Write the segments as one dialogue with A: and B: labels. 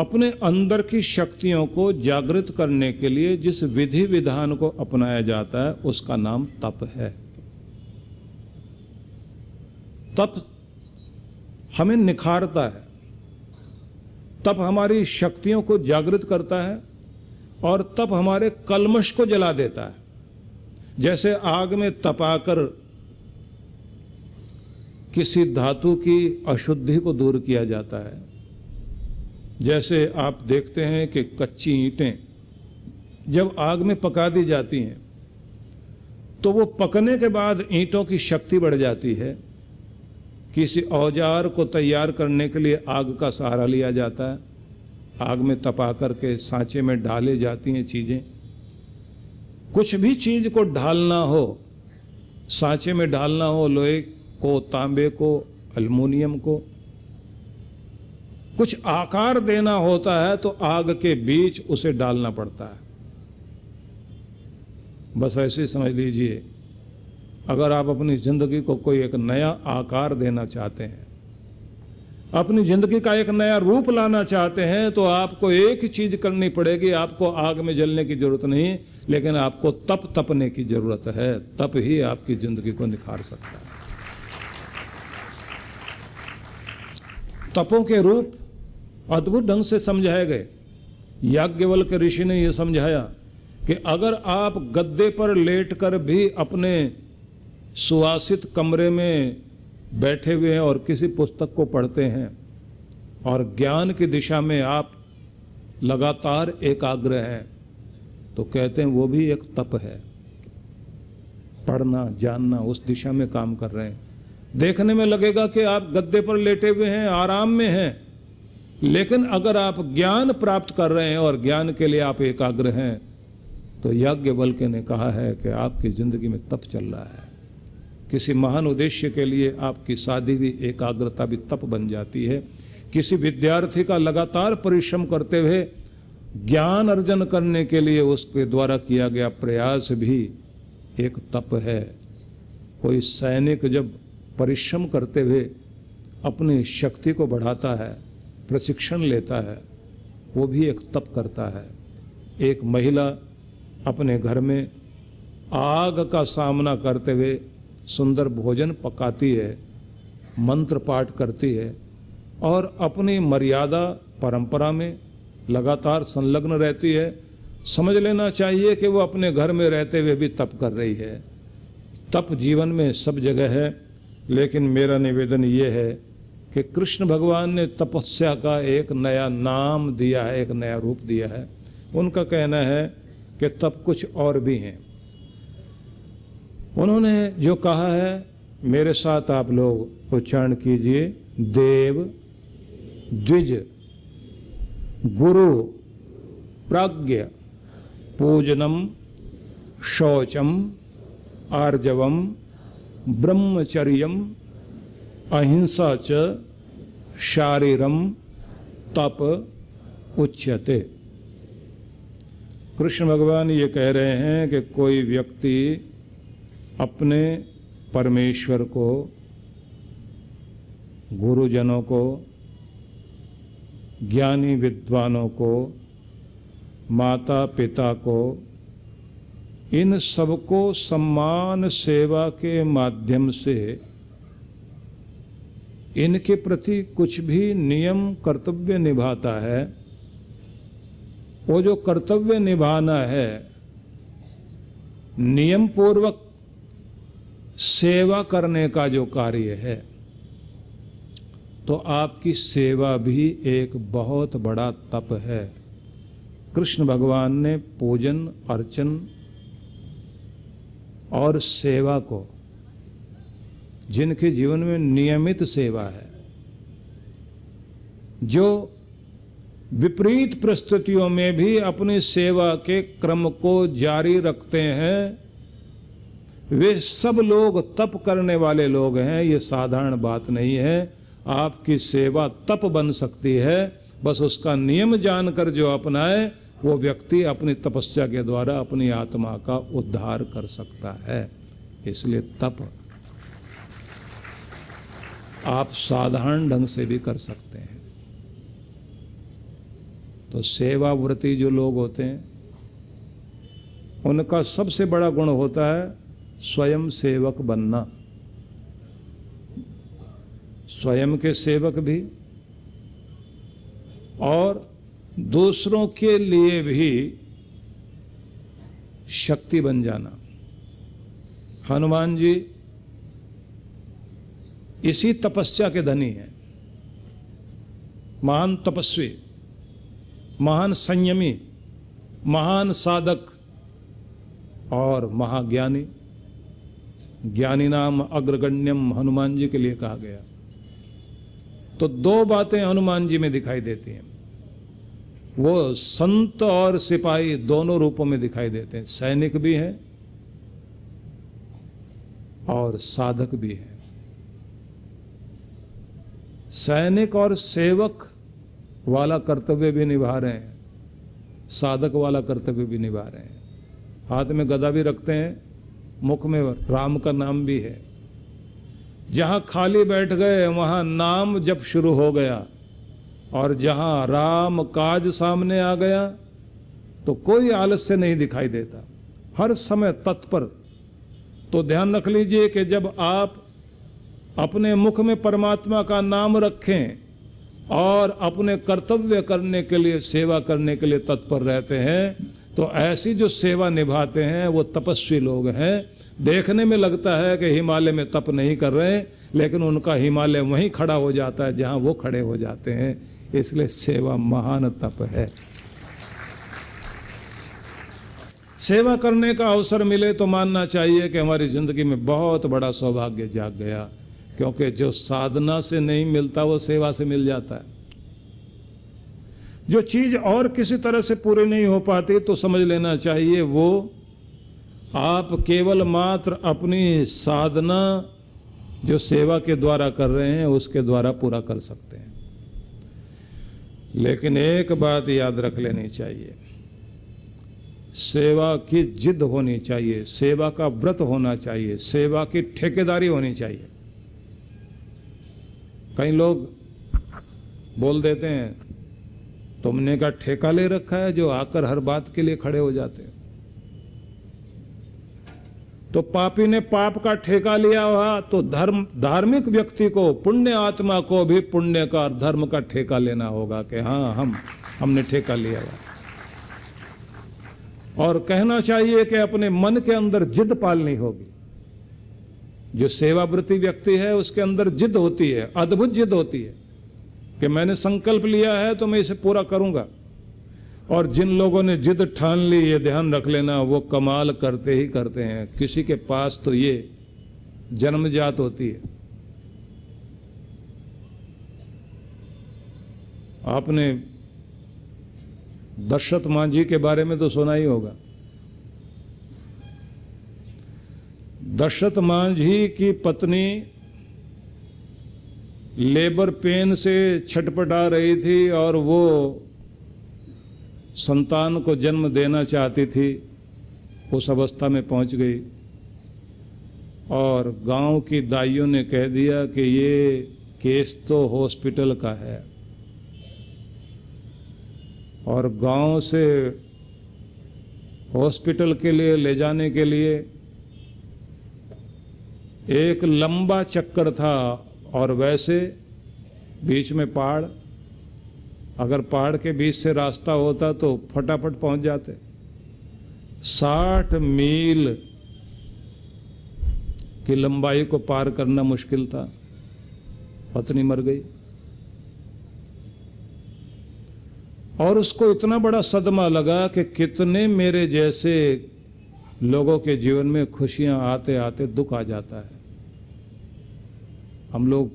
A: अपने अंदर की शक्तियों को जागृत करने के लिए जिस विधि विधान को अपनाया जाता है, उसका नाम तप है। तप हमें निखारता है। तप हमारी शक्तियों को जागृत करता है और तप हमारे कलमश को जला देता है। जैसे आग में तपाकर किसी धातु की अशुद्धि को दूर किया जाता है जैसे आप देखते हैं कि कच्ची ईंटें जब आग में पका दी जाती हैं तो वो पकने के बाद ईंटों की शक्ति बढ़ जाती है। किसी औज़ार को तैयार करने के लिए आग का सहारा लिया जाता है। आग में तपा करके सांचे में डाले जाती हैं चीज़ें। कुछ भी चीज़ को ढालना हो, सांचे में डालना हो, लोहे को, तांबे को अल्मोनियम को कुछ आकार देना होता है तो आग के बीच उसे डालना पड़ता है। बस ऐसे समझ लीजिए, अगर आप अपनी ज़िंदगी को कोई एक नया आकार देना चाहते हैं, अपनी ज़िंदगी का एक नया रूप लाना चाहते हैं तो आपको एक ही चीज़ करनी पड़ेगी, आपको आग में जलने की ज़रूरत नहीं, लेकिन आपको तप तपने की ज़रूरत है, तप ही आपकी ज़िंदगी को निखार सकता है। तपों के रूप अद्भुत ढंग से समझाए गए। याज्ञवल के ऋषि ने यह समझाया कि अगर आप गद्दे पर लेटकर भी अपने सुवासित कमरे में बैठे हुए हैं और किसी पुस्तक को पढ़ते हैं और ज्ञान की दिशा में आप लगातार एकाग्र हैं तो कहते हैं वो भी एक तप है। पढ़ना, जानना, उस दिशा में काम कर रहे हैं। देखने में लगेगा कि आप गद्दे पर लेटे हुए हैं, आराम में हैं। लेकिन अगर आप ज्ञान प्राप्त कर रहे हैं और ज्ञान के लिए आप एकाग्र हैं तो यज्ञ के ने कहा है कि आपकी ज़िंदगी में तप चल रहा है। किसी महान उद्देश्य के लिए आपकी साधी भी एकाग्रता भी तप बन जाती है। किसी विद्यार्थी का लगातार परिश्रम करते हुए ज्ञान अर्जन करने के लिए उसके द्वारा किया गया प्रयास भी एक तप है। कोई सैनिक जब परिश्रम करते हुए अपनी शक्ति को बढ़ाता है प्रशिक्षण लेता है, वो भी एक तप करता है। एक महिला अपने घर में आग का सामना करते हुए सुंदर भोजन पकाती है, मंत्र पाठ करती है और अपनी मर्यादा परंपरा में लगातार संलग्न रहती है। समझ लेना चाहिए कि वो अपने घर में रहते हुए भी तप कर रही है। तप जीवन में सब जगह है, लेकिन मेरा निवेदन ये है कि कृष्ण भगवान ने तपस्या का एक नया नाम दिया है, एक नया रूप दिया है। उनका कहना है कि तप कुछ और भी हैं। उन्होंने जो कहा है, मेरे साथ आप लोग उच्चारण कीजिए, देव, द्विज, गुरु, प्राज्ञ, पूजनम, शौचम, आर्जवम, ब्रह्मचर्यम अहिंसा च शारीरम तप उच्यते। कृष्ण भगवान ये कह रहे हैं कि कोई व्यक्ति अपने परमेश्वर को, गुरुजनों को, ज्ञानी विद्वानों को माता पिता को, इन सबको सम्मान सेवा के माध्यम से इनके प्रति कुछ भी नियम कर्तव्य निभाता है, वो जो कर्तव्य निभाना है नियम पूर्वक सेवा करने का जो कार्य है तो आपकी सेवा भी एक बहुत बड़ा तप है। कृष्ण भगवान ने पूजन, अर्चन और सेवा को जिनके जीवन में नियमित सेवा है, जो विपरीत परिस्थितियों में भी अपनी सेवा के क्रम को जारी रखते हैं, वे सब लोग तप करने वाले लोग हैं। ये साधारण बात नहीं है। आपकी सेवा तप बन सकती है। बस उसका नियम जानकर जो अपनाए, वो व्यक्ति अपनी तपस्या के द्वारा अपनी आत्मा का उद्धार कर सकता है। इसलिए तप आप साधारण ढंग से भी कर सकते हैं। तो सेवाव्रती जो लोग होते हैं, उनका सबसे बड़ा गुण होता है स्वयं सेवक बनना। स्वयं के सेवक भी और दूसरों के लिए भी शक्ति बन जाना। हनुमान जी इसी तपस्या के धनी हैं। महान तपस्वी, महान संयमी, महान साधक और महाज्ञानी। ज्ञानी नाम अग्रगण्यम हनुमान जी के लिए कहा गया। तो दो बातें हनुमान जी में दिखाई देती हैं। वो संत और सिपाही दोनों रूपों में दिखाई देते हैं। सैनिक भी हैं और साधक भी हैं। सैनिक और सेवक वाला कर्तव्य भी निभा रहे हैं। साधक वाला कर्तव्य भी निभा रहे हैं। हाथ में गदा भी रखते हैं, मुख में राम का नाम भी है। जहाँ खाली बैठ गए, वहाँ नाम जब शुरू हो गया। और जहाँ राम काज सामने आ गया तो कोई आलस्य नहीं दिखाई देता। हर समय तत्पर। तो ध्यान रख लीजिए कि जब आप अपने मुख में परमात्मा का नाम रखें और अपने कर्तव्य करने के लिए, सेवा करने के लिए तत्पर रहते हैं तो ऐसी जो सेवा निभाते हैं, वो तपस्वी लोग हैं। देखने में लगता है कि हिमालय में तप नहीं कर रहे, लेकिन उनका हिमालय वहीं खड़ा हो जाता है, जहाँ वो खड़े हो जाते हैं। इसलिए सेवा महान तप है। सेवा करने का अवसर मिले तो मानना चाहिए कि हमारी ज़िंदगी में बहुत बड़ा सौभाग्य जाग गया। क्योंकि जो साधना से नहीं मिलता, वो सेवा से मिल जाता है। जो चीज़ और किसी तरह से पूरी नहीं हो पाती तो समझ लेना चाहिए, वो आप केवल मात्र अपनी साधना जो सेवा के द्वारा कर रहे हैं, उसके द्वारा पूरा कर सकते हैं। लेकिन एक बात याद रख लेनी चाहिए। सेवा की जिद होनी चाहिए, सेवा का व्रत होना चाहिए, सेवा की ठेकेदारी होनी चाहिए। कई लोग बोल देते हैं, तुमने का ठेका ले रखा है जो आकर हर बात के लिए खड़े हो जाते हैं. तो पापी ने पाप का ठेका लिया हुआ तो धर्म, धार्मिक व्यक्ति को, पुण्य आत्मा को भी पुण्य का और धर्म का ठेका लेना होगा कि हाँ हम, हमने ठेका लिया हुआ। और कहना चाहिए कि अपने मन के अंदर जिद पालनी होगी। जो सेवावृत्ति व्यक्ति है, उसके अंदर जिद होती है, अद्भुत जिद होती है कि मैंने संकल्प लिया है तो मैं इसे पूरा करूँगा। और जिन लोगों ने जिद ठान ली, ये ध्यान रख लेना, वो कमाल करते ही करते हैं। किसी के पास तो ये जन्मजात होती है। आपने दशरथ मांझी के बारे में तो सुना ही होगा। दशरथ मांझी की पत्नी लेबर पेन से छटपटा रही थी और वो संतान को जन्म देना चाहती थी, उस अवस्था में पहुँच गई। और गाँव की दाइयों ने कह दिया कि ये केस तो हॉस्पिटल का है। और गाँव से हॉस्पिटल के लिए ले जाने के लिए एक लंबा चक्कर था और वैसे बीच में पहाड़, अगर पहाड़ के बीच से रास्ता होता तो फटाफट पहुँच जाते। साठ मील की लंबाई को पार करना मुश्किल था। पत्नी मर गई। और उसको इतना बड़ा सदमा लगा कि कितने मेरे जैसे लोगों के जीवन में खुशियाँ आते आते दुख आ जाता है। हम लोग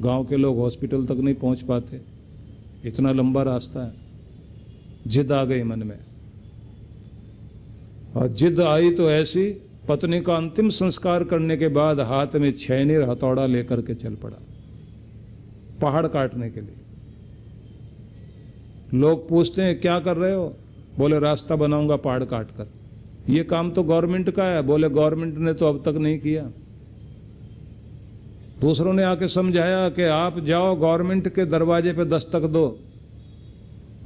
A: गाँव के लोग हॉस्पिटल तक नहीं पहुँच पाते। इतना लंबा रास्ता है। जिद आ गई मन में। और जिद आई तो ऐसी, पत्नी का अंतिम संस्कार करने के बाद हाथ में छैनी हथौड़ा लेकर के चल पड़ा। पहाड़ काटने के लिए। लोग पूछते हैं, क्या कर रहे हो? बोले, रास्ता बनाऊँगा पहाड़ काट कर ये काम तो गवर्नमेंट का है। बोले, गवर्नमेंट ने तो अब तक नहीं किया। दूसरों ने आके समझाया कि आप जाओ गवर्नमेंट के दरवाजे पर दस्तक दो।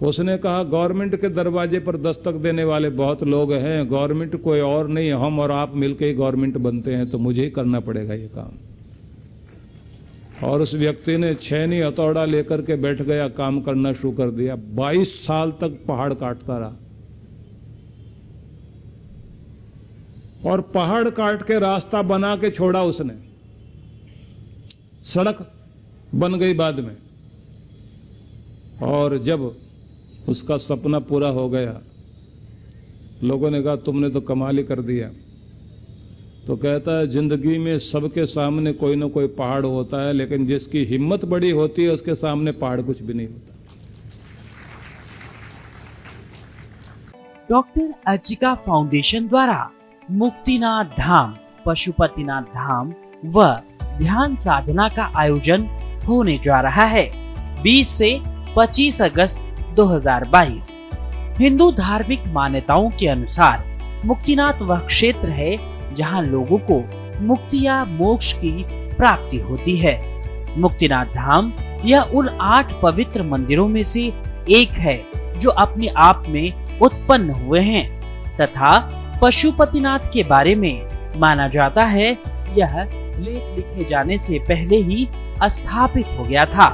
A: उसने कहा, गवर्नमेंट के दरवाजे पर दस्तक देने वाले बहुत लोग हैं। गवर्नमेंट कोई और नहीं, हम और आप मिलकर ही गवर्नमेंट बनते हैं तो मुझे ही करना पड़ेगा ये काम। और उस व्यक्ति ने छैनी हथौड़ा लेकर के बैठ गया, काम करना शुरू कर दिया। 22 साल तक पहाड़ काटता रहा। और पहाड़ काट के रास्ता बना के छोड़ा उसने। सड़क बन गई बाद में। और जब उसका सपना पूरा हो गया, लोगों ने कहा, तुमने तो कमाल ही कर दिया। तो कहता है, ज़िंदगी में सबके सामने कोई ना कोई पहाड़ होता है, लेकिन जिसकी हिम्मत बड़ी होती है, उसके सामने पहाड़ कुछ भी नहीं होता।
B: डॉक्टर अर्चिका फाउंडेशन द्वारा मुक्तिनाथ धाम, पशुपतिनाथ धाम व ध्यान साधना का आयोजन होने जा रहा है। 20 से 25 अगस्त 2022 हिंदू धार्मिक मान्यताओं के अनुसार मुक्तिनाथ वह क्षेत्र है जहाँ लोगों को मुक्ति या मोक्ष की प्राप्ति होती है। मुक्तिनाथ धाम यह उन आठ पवित्र मंदिरों में से एक है जो अपने आप में उत्पन्न हुए हैं तथा पशुपतिनाथ के बारे में माना जाता है। यह लेख लिखे जाने से पहले ही स्थापित हो गया था।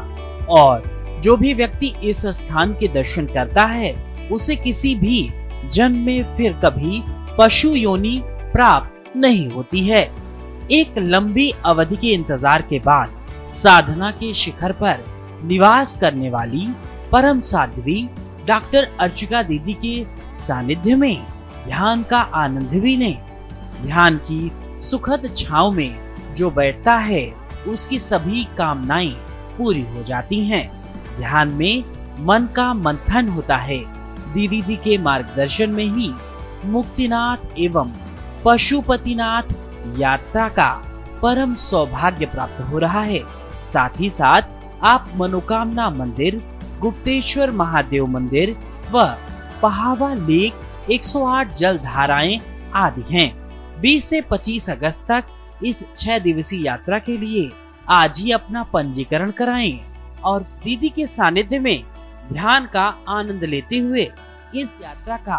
B: और जो भी व्यक्ति इस स्थान के दर्शन करता है, उसे किसी भी जन्म में फिर कभी पशु योनि प्राप्त नहीं होती है। एक लंबी अवधि के इंतज़ार के बाद साधना के शिखर पर निवास करने वाली परम साध्वी डॉक्टर अर्चिका दीदी के सानिध्य में ध्यान का आनंद भी ले। ध्यान की सुखद छाव में जो बैठता है, उसकी सभी कामनाएँ पूरी हो जाती हैं। ध्यान में मन का मंथन होता है। दीदी जी के मार्गदर्शन में ही मुक्तिनाथ एवं पशुपतिनाथ यात्रा का परम सौभाग्य प्राप्त हो रहा है। साथ ही साथ आप मनोकामना मंदिर, गुप्तेश्वर महादेव मंदिर व पहावा लेक 108 जल धाराएँ आदि हैं। 20 से 25 अगस्त तक इस छह दिवसीय यात्रा के लिए आज ही अपना पंजीकरण कराएँ और दीदी के सानिध्य में ध्यान का आनंद लेते हुए इस यात्रा का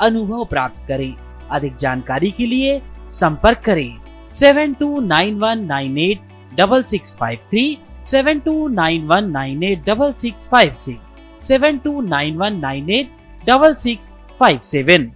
B: अनुभव प्राप्त करें। अधिक जानकारी के लिए संपर्क करें seven two nine one nine eight double six five three, seven two nine one nine eight double six five six, seven two nine one nine eight double six five seven